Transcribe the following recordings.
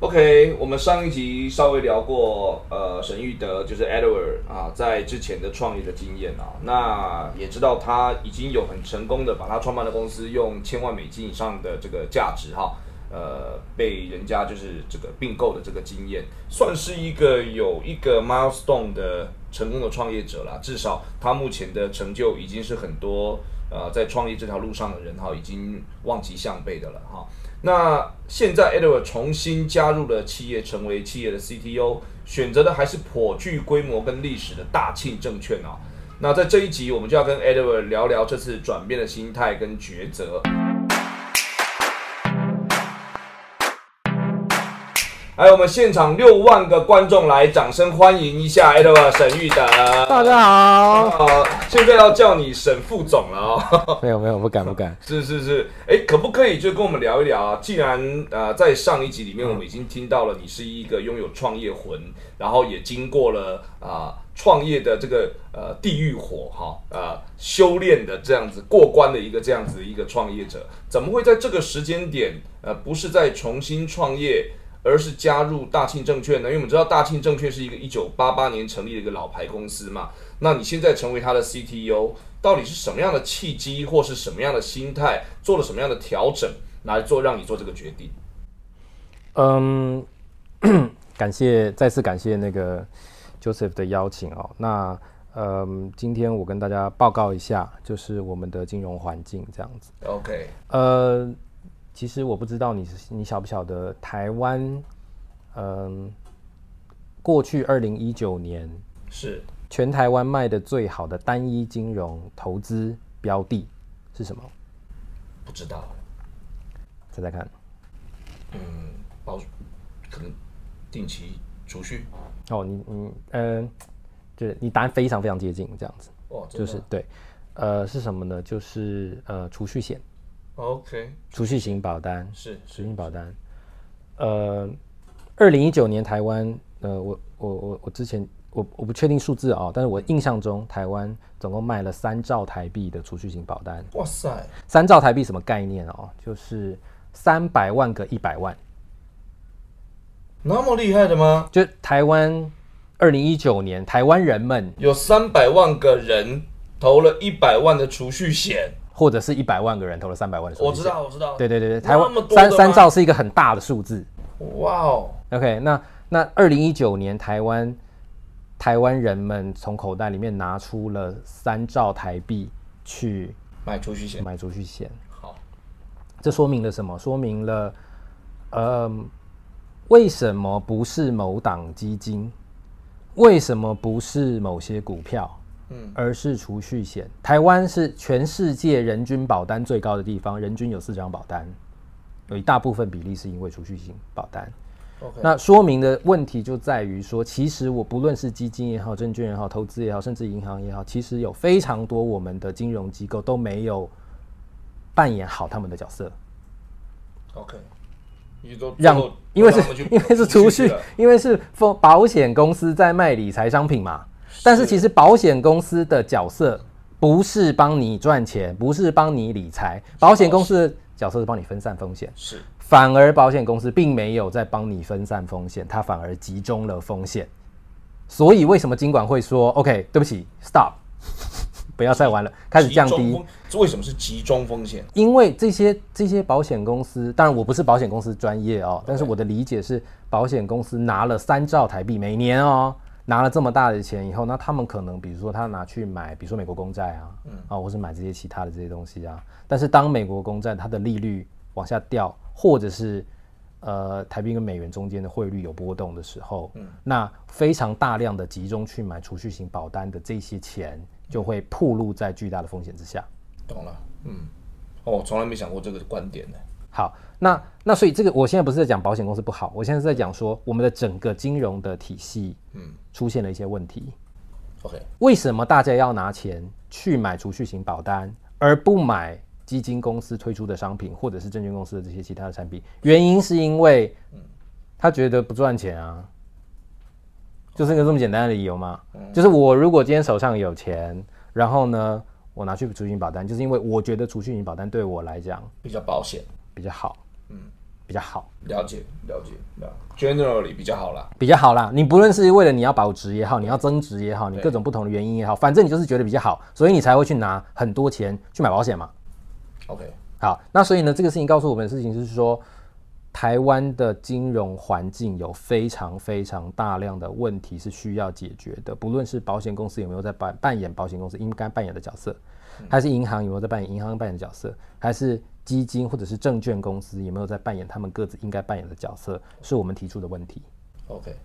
OK，我们上一集稍微聊过，呃，沈玉德就是 Edward 啊，在之前的创业的经验啊，那也知道他已经有很成功的把他创办的公司用千万美金以上的这个价值哈，呃，被人家就是这个并购的这个经验，算是一个有一个 milestone 的成功的创业者啦。至少他目前的成就已经是很多呃在创业这条路上的人哈，已经望其项背的了哈。那现在 Edward 重新加入了企业，成为企业的 CTO，选择的还是颇具规模跟历史的大庆证券啊。那在这一集，我们就要跟 Edward 聊聊这次转变的心态跟抉择。还有我们现场六万个观众来，掌声欢迎一下 Edward 沈玉德。大家好，好，现在要叫你沈副总了哦。没有没有，不敢不敢。是是是，哎，可不可以就跟我们聊一聊啊？既然呃，在上一集里面我们已经听到了你是一个拥有创业魂，然后也经过了啊创业的这个呃地狱火哈呃修炼的这样子过关的一个这样子一个创业者，怎么会在这个时间点呃不是在重新创业？而是加入大庆证券呢？因为我们知道大庆证券是一个一九八八年成立的一个老牌公司嘛。那你现在成为它的 CTO，到底是什么样的契机，或是什么样的心态，做了什么样的调整来做让你做这个决定？嗯，感谢再次感谢那个 Joseph 的邀请哦。那嗯，今天我跟大家报告一下，就是我们的金融环境这样子。OK，呃。其实我不知道你你晓不晓得台湾，嗯，过去二零一九年是全台湾卖的最好的单一金融投资标的是什么？不知道，猜猜看。嗯，保可能定期储蓄。哦，你你嗯，就是你答案非常非常接近，这样子。哦，就是对，呃，是什么呢？就是呃，储蓄险。OK，储蓄型保单是储蓄型保单。呃，二零一九年台湾，呃，我我我我之前我我不确定数字啊，但是我印象中台湾总共卖了三兆台币的储蓄型保单。哇塞，三兆台币什么概念哦？就是三百万个一百万，那么厉害的吗？就台湾二零一九年台湾人们有三百万个人投了一百万的储蓄险。或者是一百万个人投了三百万的，我知道，我知道，对对对对，台湾三三兆是一个很大的数字，哇哦，OK，那那二零一九年台湾台湾人们从口袋里面拿出了三兆台币去买储蓄险，买储蓄险，好，这说明了什么？说明了，呃，为什么不是某档基金？为什么不是某些股票？而是储蓄险。台湾是全世界人均保单最高的地方，人均有四张保单，有一大部分比例是因为储蓄型保单。那说明的问题就在于说，其实我不论是基金也好、证券也好、投资也好，甚至银行也好，其实有非常多我们的金融机构都没有扮演好他们的角色。OK，让因为是因为是储蓄，因为是保保险公司在卖理财商品嘛。但是其实保险公司的角色不是帮你赚钱，不是帮你理财，保险公司的角色是帮你分散风险。是，反而保险公司并没有在帮你分散风险，它反而集中了风险。所以为什么金管会说 OK，对不起，Stop，不要再玩了，开始降低？这为什么是集中风险？因为这些这些保险公司，当然我不是保险公司专业哦，但是我的理解是，保险公司拿了三兆台币每年哦。拿了这么大的钱以后，那他们可能，比如说他拿去买，比如说美国公债啊，嗯，啊，或是买这些其他的这些东西啊。但是当美国公债它的利率往下掉，或者是呃台币跟美元中间的汇率有波动的时候，嗯，那非常大量的集中去买储蓄型保单的这些钱，就会暴露在巨大的风险之下。懂了，嗯，哦，从来没想过这个观点呢。好，那那所以这个我现在不是在讲保险公司不好，我现在是在讲说我们的整个金融的体系，嗯，出现了一些问题。OK，为什么大家要拿钱去买储蓄型保单，而不买基金公司推出的商品，或者是证券公司的这些其他的产品？原因是因为，他觉得不赚钱啊，就是一个这么简单的理由吗？就是我如果今天手上有钱，然后呢，我拿去储蓄型保单，就是因为我觉得储蓄型保单对我来讲比较保险。比较好，嗯，比较好，了解了解，那 generally 比较好啦。比较好啦。你不论是为了你要保值也好，你要增值也好，你各种不同的原因也好，反正你就是觉得比较好，所以你才会去拿很多钱去买保险嘛。OK，好，那所以呢，这个事情告诉我们的事情就是说，台湾的金融环境有非常非常大量的问题是需要解决的，不论是保险公司有没有在扮扮演保险公司应该扮演的角色，还是银行有没有在扮演银行扮演的角色，还是基金或者是证券公司有没有在扮演他们各自应该扮演的角色，是我们提出的问题，OK，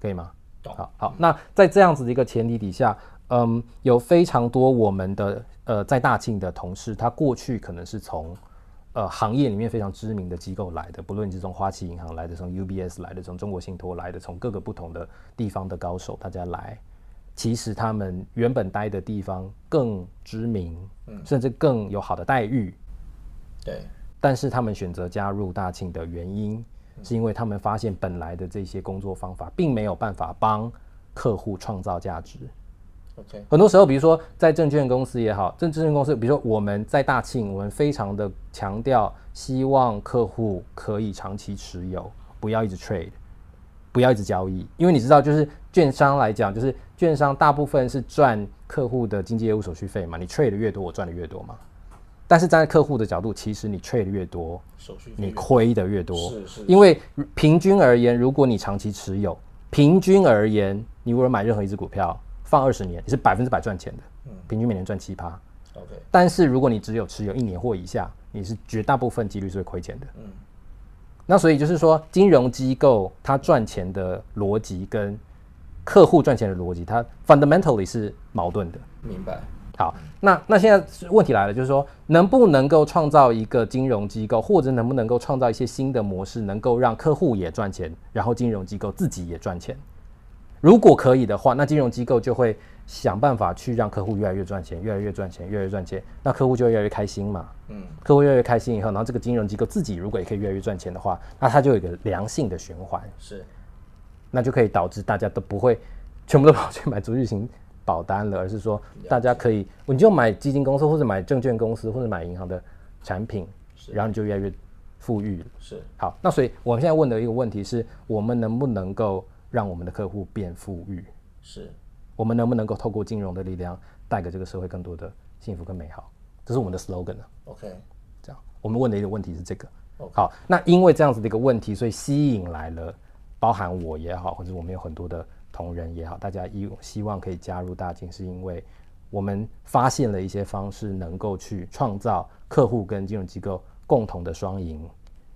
可以吗？好好，那在这样子的一个前提底下，嗯，有非常多我们的呃在大庆的同事，他过去可能是从呃行业里面非常知名的机构来的，不论你是从花旗银行来的，从 UBS 来的，从中国信托来的，从各个不同的地方的高手大家来，其实他们原本待的地方更知名，甚至更有好的待遇，对，但是他们选择加入大庆的原因，是因为他们发现本来的这些工作方法并没有办法帮客户创造价值。OK，很多时候，比如说在证券公司也好，证证券公司，比如说我们在大庆，我们非常的强调，希望客户可以长期持有，不要一直 trade，不要一直交易，因为你知道，就是券商来讲，就是券商大部分是赚客户的经纪业务手续费嘛，你 trade 的越多，我赚的越多嘛。但是站在客户的角度，其实你 trade 越多，手续你亏的越多，是是因为平均而言，如果你长期持有，平均而言，你如果买任何一只股票放二十年，你是百分之百赚钱的，平均每年赚七趴。OK，但是如果你只有持有一年或以下，你是绝大部分几率是会亏钱的。嗯那所以就是说，金融机构它赚钱的逻辑跟客户赚钱的逻辑，它 fundamentally 是矛盾的。明白。好，那那现在问题来了，就是说能不能够创造一个金融机构，或者能不能够创造一些新的模式，能够让客户也赚钱，然后金融机构自己也赚钱。如果可以的话，那金融机构就会想办法去让客户越来越赚钱，越来越赚钱，越来越赚钱，那客户就会越来越开心嘛。嗯，客户越来越开心以后，然后这个金融机构自己如果也可以越来越赚钱的话，那它就有一个良性的循环。是那就可以导致大家都不会全部都跑去买足浴型保单了，而是说大家可以，你就买基金公司或者买证券公司或者买银行的产品，然后你就越来越富裕了。是好，那所以我们现在问的一个问题是，我们能不能够让我们的客户变富裕？是我们能不能够透过金融的力量带给这个社会更多的幸福跟美好？这是我们的 slogan 啊。OK，这样，我们问的一个问题是这个。好，那因为这样子的一个问题，所以吸引来了，包含我也好，或者我们有很多的同仁也好，大家一希望可以加入大金，是因为我们发现了一些方式，能够去创造客户跟金融机构共同的双赢，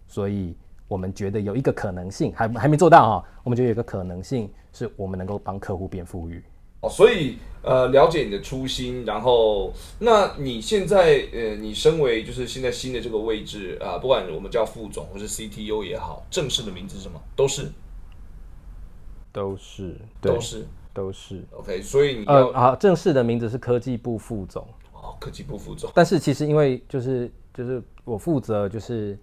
所以我们觉得有一个可能性，还还没做到哈、我们觉得有一个可能性，是我们能够帮客户变富裕。哦，所以呃，了解你的初心，然后那你现在呃，你身为就是现在新的这个位置啊、不管我们叫副总或是 CTO 也好，正式的名字是什么？都是都是，都是都是。OK，所以你要、呃，啊，正式的名字是科技部副总。哦，科技部副总但是其实因为就是就是我负责就是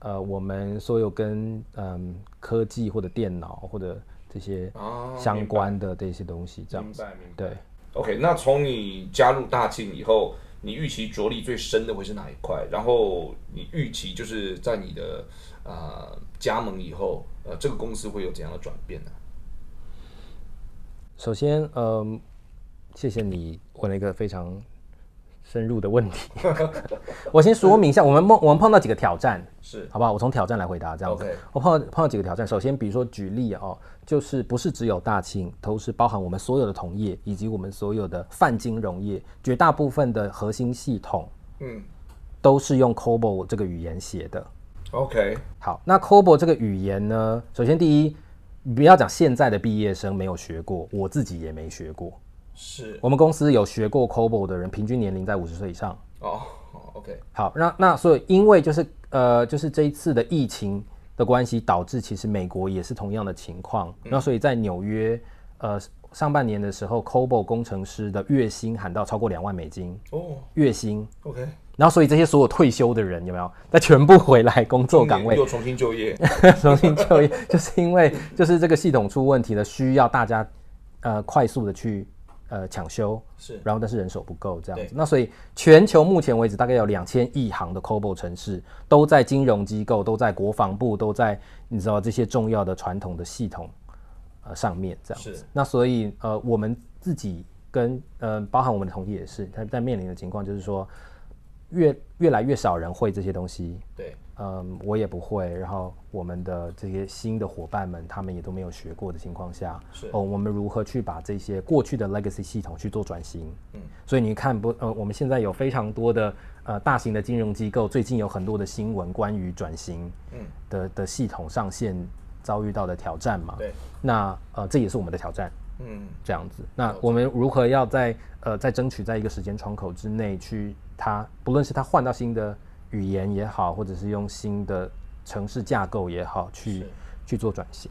呃我们所有跟嗯科技或者电脑或者这些啊相关的这些东西这样子。明白明白。对，OK，那从你加入大庆以后，你预期着力最深的会是哪一块？然后你预期就是在你的呃加盟以后，呃，这个公司会有怎样的转变呢？首先嗯，谢谢你问了一个非常深入的问题。我先说明一下，我们碰我们碰到几个挑战，是好不好？我从挑战来回答，这样子。我碰到碰到几个挑战，首先比如说举例哦，就是不是只有大庆，都是包含我们所有的同业以及我们所有的泛金融业，绝大部分的核心系统嗯都是用 COBOL 这个语言写的。，OK，好，那 COBOL 这个语言呢，首先第一，不要讲现在的毕业生没有学过，我自己也没学过。是。我们公司有学过 COBOL 的人，平均年龄在五十岁以上。哦哦，OK，好，那那所以因为就是呃就是这一次的疫情的关系，导致其实美国也是同样的情况。那所以在纽约呃上半年的时候，COBOL 工程师的月薪喊到超过两万美金。哦。月薪，，OK，然后所以这些所有退休的人有没有？再全部回来工作岗位又重新就业，重新就业，就是因为就是这个系统出问题了，需要大家呃快速的去呃抢修，是，然后但是人手不够这样子。那所以全球目前为止大概有两千亿行的 COBOL 城市都在金融机构、都在国防部、都在你知道这些重要的传统的系统呃上面这样子是。那所以呃我们自己跟呃包含我们的同业也是，他在面临的情况就是说越越来越少人会这些东西，对，嗯，我也不会，然后我们的这些新的伙伴们，他们也都没有学过的情况下，是。哦，我们如何去把这些过去的 legacy 系统去做转型？嗯，所以你看不，呃，我们现在有非常多的呃大型的金融机构，最近有很多的新闻关于转型，嗯。的的系统上线遭遇到的挑战嘛，对，那呃这也是我们的挑战，嗯，这样子。那我们如何要在呃在争取在一个时间窗口之内去他，不论是他换到新的语言也好，或者是用新的城市架构也好，去去做转型，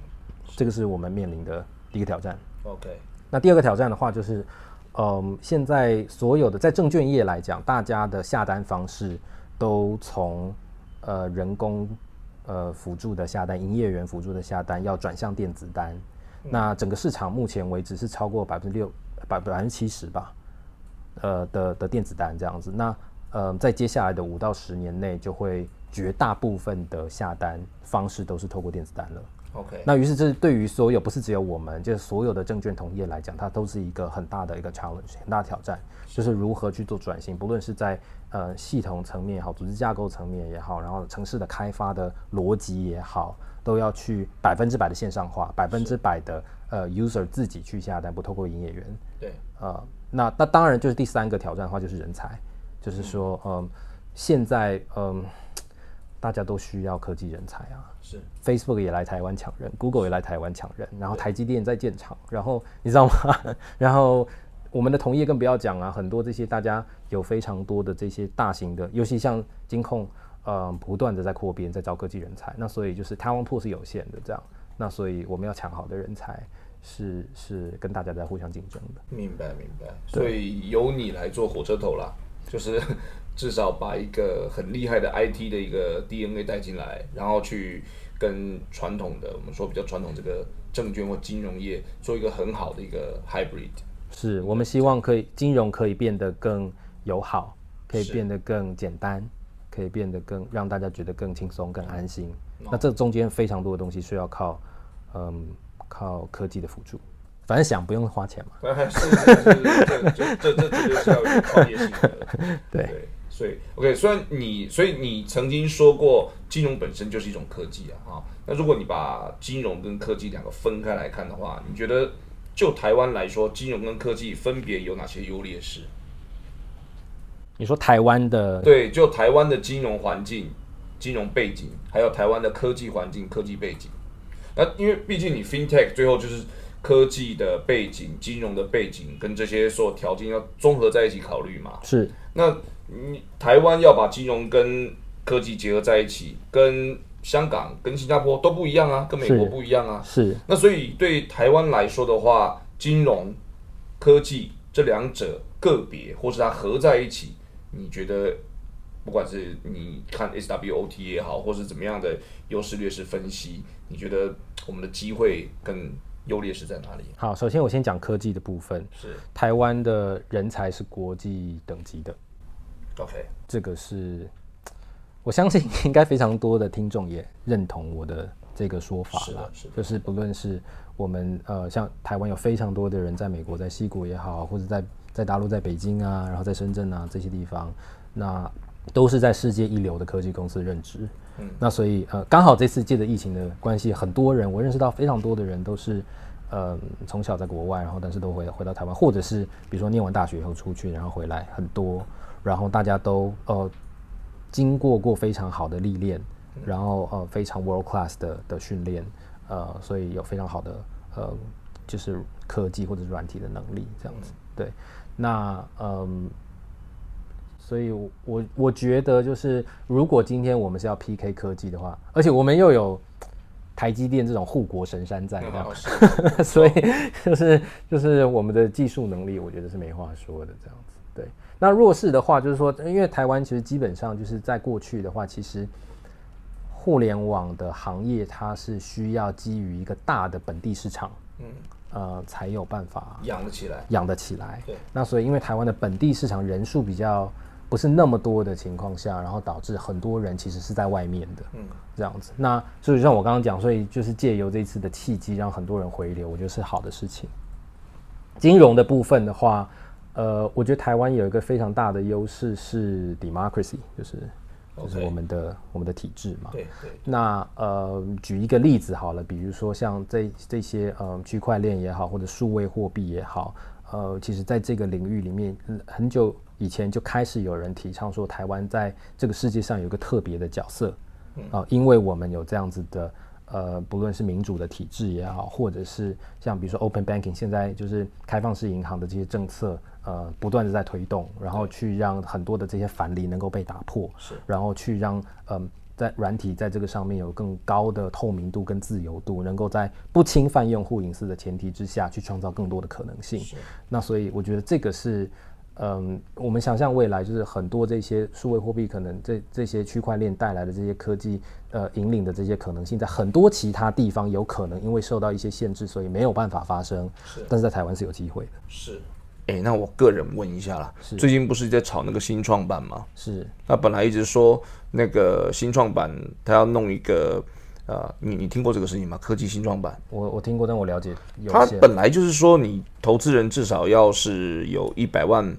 这个是我们面临的第一个挑战。OK，那第二个挑战的话，就是，嗯，现在所有的在证券业来讲，大家的下单方式都从呃人工呃辅助的下单、营业员辅助的下单，要转向电子单。那整个市场目前为止是超过百分之六百百分之七十吧，呃的的电子单这样子。那呃，在接下来的五到十年内，就会绝大部分的下单方式都是透过电子单了。OK，那于是这对于所有不是只有我们，就是所有的证券同业来讲，它都是一个很大的一个 challenge，很大的挑战，就是如何去做转型，不论是在呃系统层面也好，组织架构层面也好，然后城市的开发的逻辑也好，都要去百分之百的线上化，百分之百的呃 user 自己去下单，不透过营业员。对，呃，那那当然就是第三个挑战的话，就是人才，就是说，嗯，现在嗯，大家都需要科技人才啊。是 Facebook 也来台湾抢人，Google 也来台湾抢人，然后台积电在建厂，然后你知道吗？然后我们的同业更不要讲啊，很多这些大家有非常多的这些大型的，尤其像金控，呃，不断的在扩编，在招科技人才，那所以就是台湾铺是有限的这样，那所以我们要抢好的人才，是是跟大家在互相竞争的。明白明白，所以由你来做火车头啦，就是 至少把一个很厉害的 IT 的一个 DNA 带进来，然后去跟传统的我们说比较传统这个证券或金融业做一个很好的一个 hybrid。是我们希望可以金融可以变得更友好，可以变得更简单，可以变得更让大家觉得更轻松、更安心。哦那这中间非常多的东西需要靠，嗯，靠科技的辅助。反正想不用花钱嘛。是是是，这这这这绝对是要有创业性的。对对，所以 OK，虽然你，所以你曾经说过，金融本身就是一种科技啊，哈。那如果你把金融跟科技两个分开来看的话，你觉得就台湾来说，金融跟科技分别有哪些优劣势？你说台湾的对，就台湾的金融环境、金融背景，还有台湾的科技环境、科技背景。那因为毕竟你 FinTech 最后就是科技的背景、金融的背景跟这些所有条件要综合在一起考虑嘛。是那你台湾要把金融跟科技结合在一起，跟香港、跟新加坡都不一样啊，跟美国不一样啊。是那所以对台湾来说的话，金融、科技这两者个别或是它合在一起，你觉得不管是你看 SWOT 也好，或是怎么样的优势劣势分析，你觉得我们的机会跟优劣势在哪里？好。首先我先讲科技的部分，是。台湾的人才是国际等级的，OK，这个是我相信应该非常多的听众也认同我的这个说法了是的是的。就是不论是我们呃像台湾有非常多的人在美国，在西国也好，或者在在大陆，在北京啊，然后在深圳啊这些地方，那都是在世界一流的科技公司任职。嗯，那所以呃，刚好这次借着疫情的关系，很多人我认识到非常多的人都是，呃，从小在国外，然后但是都回回到台湾，或者是比如说念完大学以后出去，然后回来很多，然后大家都呃经过过非常好的历练，然后呃非常 world class 的的训练，呃，所以有非常好的呃就是科技或者是软体的能力这样子。对，那嗯。所以我，我我觉得就是，如果今天我们是要 PK 科技的话，而且我们又有台积电这种护国神山在，所以就是就是我们的技术能力，我觉得是没话说的这样子。对，那弱势的话，就是说，因为台湾其实基本上就是在过去的话，其实互联网的行业它是需要基于一个大的本地市场，嗯，呃才有办法养得起来。养得起来。对，那所以因为台湾的本地市场人数比较不是那么多的情况下，然后导致很多人其实是在外面的，嗯，这样子。那所以像我刚刚讲，所以就是借由这次的契机，让很多人回流，我觉得是好的事情。金融的部分的话，呃，我觉得台湾有一个非常大的优势是 democracy，就是就是我们的我们的体制嘛。对对。那呃，举一个例子好了，比如说像这这些呃区块链也好，或者数位货币也好，呃，其实在这个领域里面，很久以前就开始有人提倡说，台湾在这个世界上有一个特别的角色啊，因为我们有这样子的。呃，不论是民主的体制也好，或者是像比如说 open banking，现在就是开放式银行的这些政策，呃，不断的在推动，然后去让很多的这些藩篱能够被打破，是，然后去让嗯，在软体在这个上面有更高的透明度跟自由度，能够在不侵犯用户隐私的前提之下去创造更多的可能性。那所以我觉得这个是。嗯，我们想象未来就是很多这些数位货币，可能这这些区块链带来的这些科技，呃，引领的这些可能性，在很多其他地方有可能因为受到一些限制，所以没有办法发生。是，但是在台湾是有机会的。是，哎，那我个人问一下啦，最近不是在炒那个新创板吗？是，那本来一直说那个新创板，他要弄一个。呃，你你听过这个事情吗？科技新创板，我我听过，但我了解。他本来就是说，你投资人至少要是有一百万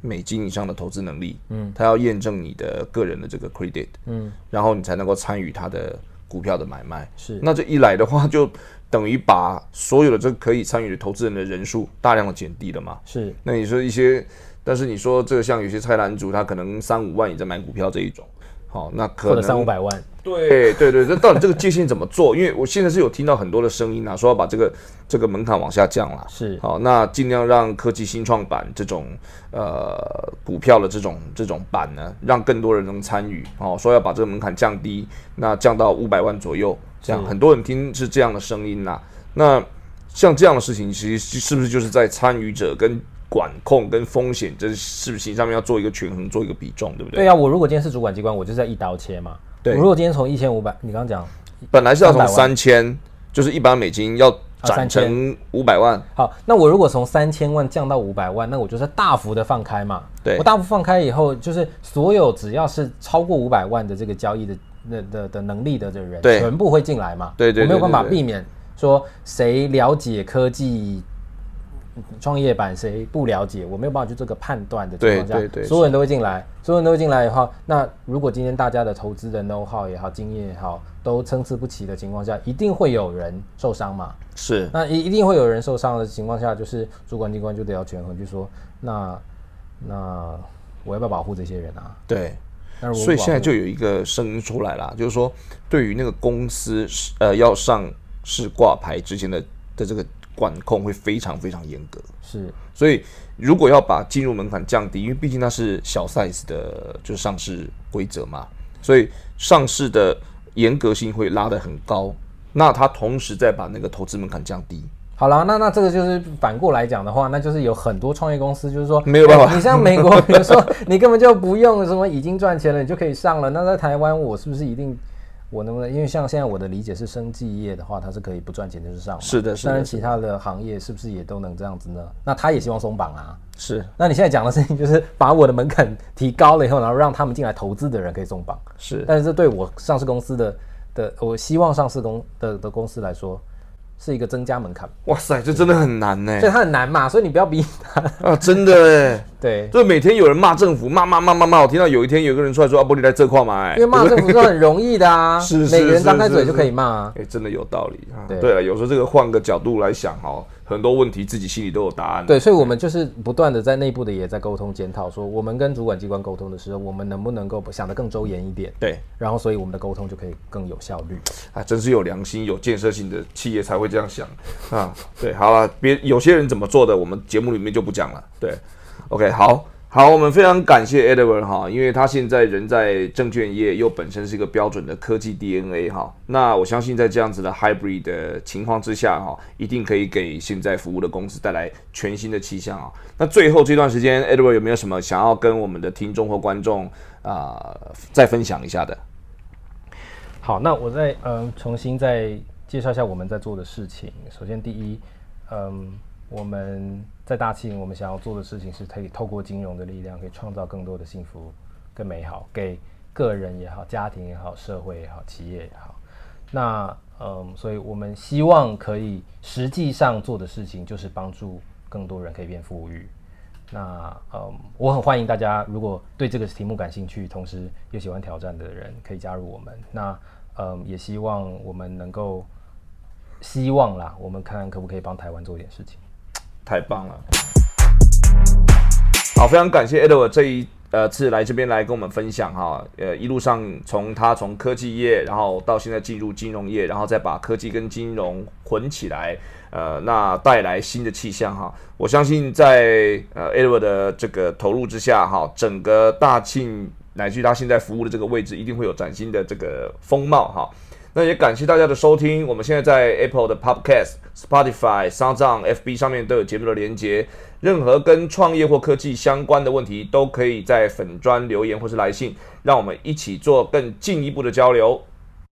美金以上的投资能力，嗯，他要验证你的个人的这个 credit，嗯，然后你才能够参与他的股票的买卖。是，那这一来的话，就等于把所有的这可以参与的投资人的人数大量的减低了嘛？是。那你说一些，但是你说这个像有些菜篮族，他可能三五万也在买股票这一种。好，那可能三五百万。对对对，那到底这个界限怎么做？因为我现在是有听到很多的声音啊，说要把这个这个门槛往下降了。是，好，那尽量让科技新创板这种呃股票的这种这种板呢，让更多人能参与。哦，说要把这个门槛降低，那降到五百万左右，这样很多人听是这样的声音呐。那像这样的事情，其实是不是就是在参与者跟管控跟风险这事情上面要做一个权衡，做一个比重，对不对？对啊，我如果今天是主管机关，我就在一刀切嘛。对，如果今天从一千五百，你刚刚讲，本来是要从三千，就是一百美金要涨成五百万。好，那我如果从三千万降到五百万，那我就是大幅的放开嘛。对，我大幅放开以后，就是所有只要是超过五百万的这个交易的的的的能力的这人，全部会进来嘛。对对，我没有办法避免说谁了解科技。创业板谁不了解？我没有办法去这个判断的情况下，所有人都会进来，所有人都会进来以后，那如果今天大家的投资的 know how 也好，经验也好，都参差不齐的情况下，一定会有人受伤嘛？是，那一一定会有人受伤的情况下，就是主管机关就得要权衡，就说那那我要不要保护这些人啊？对，所以现在就有一个声音出来了，就是说对于那个公司呃要上市挂牌之前的的这个。管控会非常非常严格，是，所以如果要把进入门槛降低，因为毕竟那是小 size 的，就是上市规则嘛，所以上市的严格性会拉得很高。那它同时再把那个投资门槛降低，好了，那那这个就是反过来讲的话，那就是有很多创业公司就是说没有办法，你像美国，比如说你根本就不用什么已经赚钱了，你就可以上了。那在台湾，我是不是一定？我能不能？因为像现在我的理解是，生技业的话，它是可以不赚钱就是上。是的，是的。但是，其他的行业是不是也都能这样子呢？那他也希望松绑啊。是。那你现在讲的事情就是把我的门槛提高了以后，然后让他们进来投资的人可以松绑。是。但是这对我上市公司的的，我希望上市公的的公司来说。是一个增加门槛，哇塞，这真的很难呢，所以它很难嘛，所以你不要逼他。啊，真的哎，对，就每天有人骂政府，骂骂骂骂骂，我听到有一天有个人出来说阿波利来这块买，因为骂政府是很容易的啊，是每个人张开嘴就可以骂，哎，真的有道理啊，对。了，有时候这个换个角度来想哈。很多问题自己心里都有答案。对，所以，我们就是不断的在内部的也在沟通检讨，说我们跟主管机关沟通的时候，我们能不能够想得更周延一点？对，然后，所以我们的沟通就可以更有效率。啊，真是有良心、有建设性的企业才会会这样想啊！对，好了，别有些人怎么做的，我们节目里面就不讲了。对，OK，好。好，我们非常感谢 Edward 哈，因为他现在人在证券业，又本身是一个标准的科技 DNA 哈。那我相信在这样子的 hybrid 的情况之下哈，一定可以给现在服务的公司带来全新的气象啊。那最后这段时间，Edward 有没有什么想要跟我们的听众或观众啊再分享一下的？好，那我再呃重新再介绍一下我们在做的事情。首先，第一。嗯，我们在大庆，我们想要做的事情是可以透过金融的力量，可以创造更多的幸福更美好，给个人也好、家庭也好、社会也好、企业也好。那嗯，所以我们希望可以实际上做的事情，就是帮助更多人可以变富裕。那嗯，我很欢迎大家，如果对这个题目感兴趣，同时又喜欢挑战的人，可以加入我们。那嗯，也希望我们能够，希望啦，我们看看可不可以帮台湾做一点事情。太棒了！好，非常感谢 Edward 这一呃次来这边来跟我们分享哈，呃，一路上从他从科技业，然后到现在进入金融业，然后再把科技跟金融混起来。呃，那带来新的气象哈，我相信在呃 Edward 的这个投入之下哈，整个大庆乃至他现在服务的这个位置，一定会有崭新的这个风貌哈。那也感谢大家的收听，我们现在在 Apple 的 Podcast、Spotify、SoundOn、FB 上面都有节目的连接，任何跟创业或科技相关的问题，都可以在粉砖留言或是来信，让我们一起做更进一步的交流。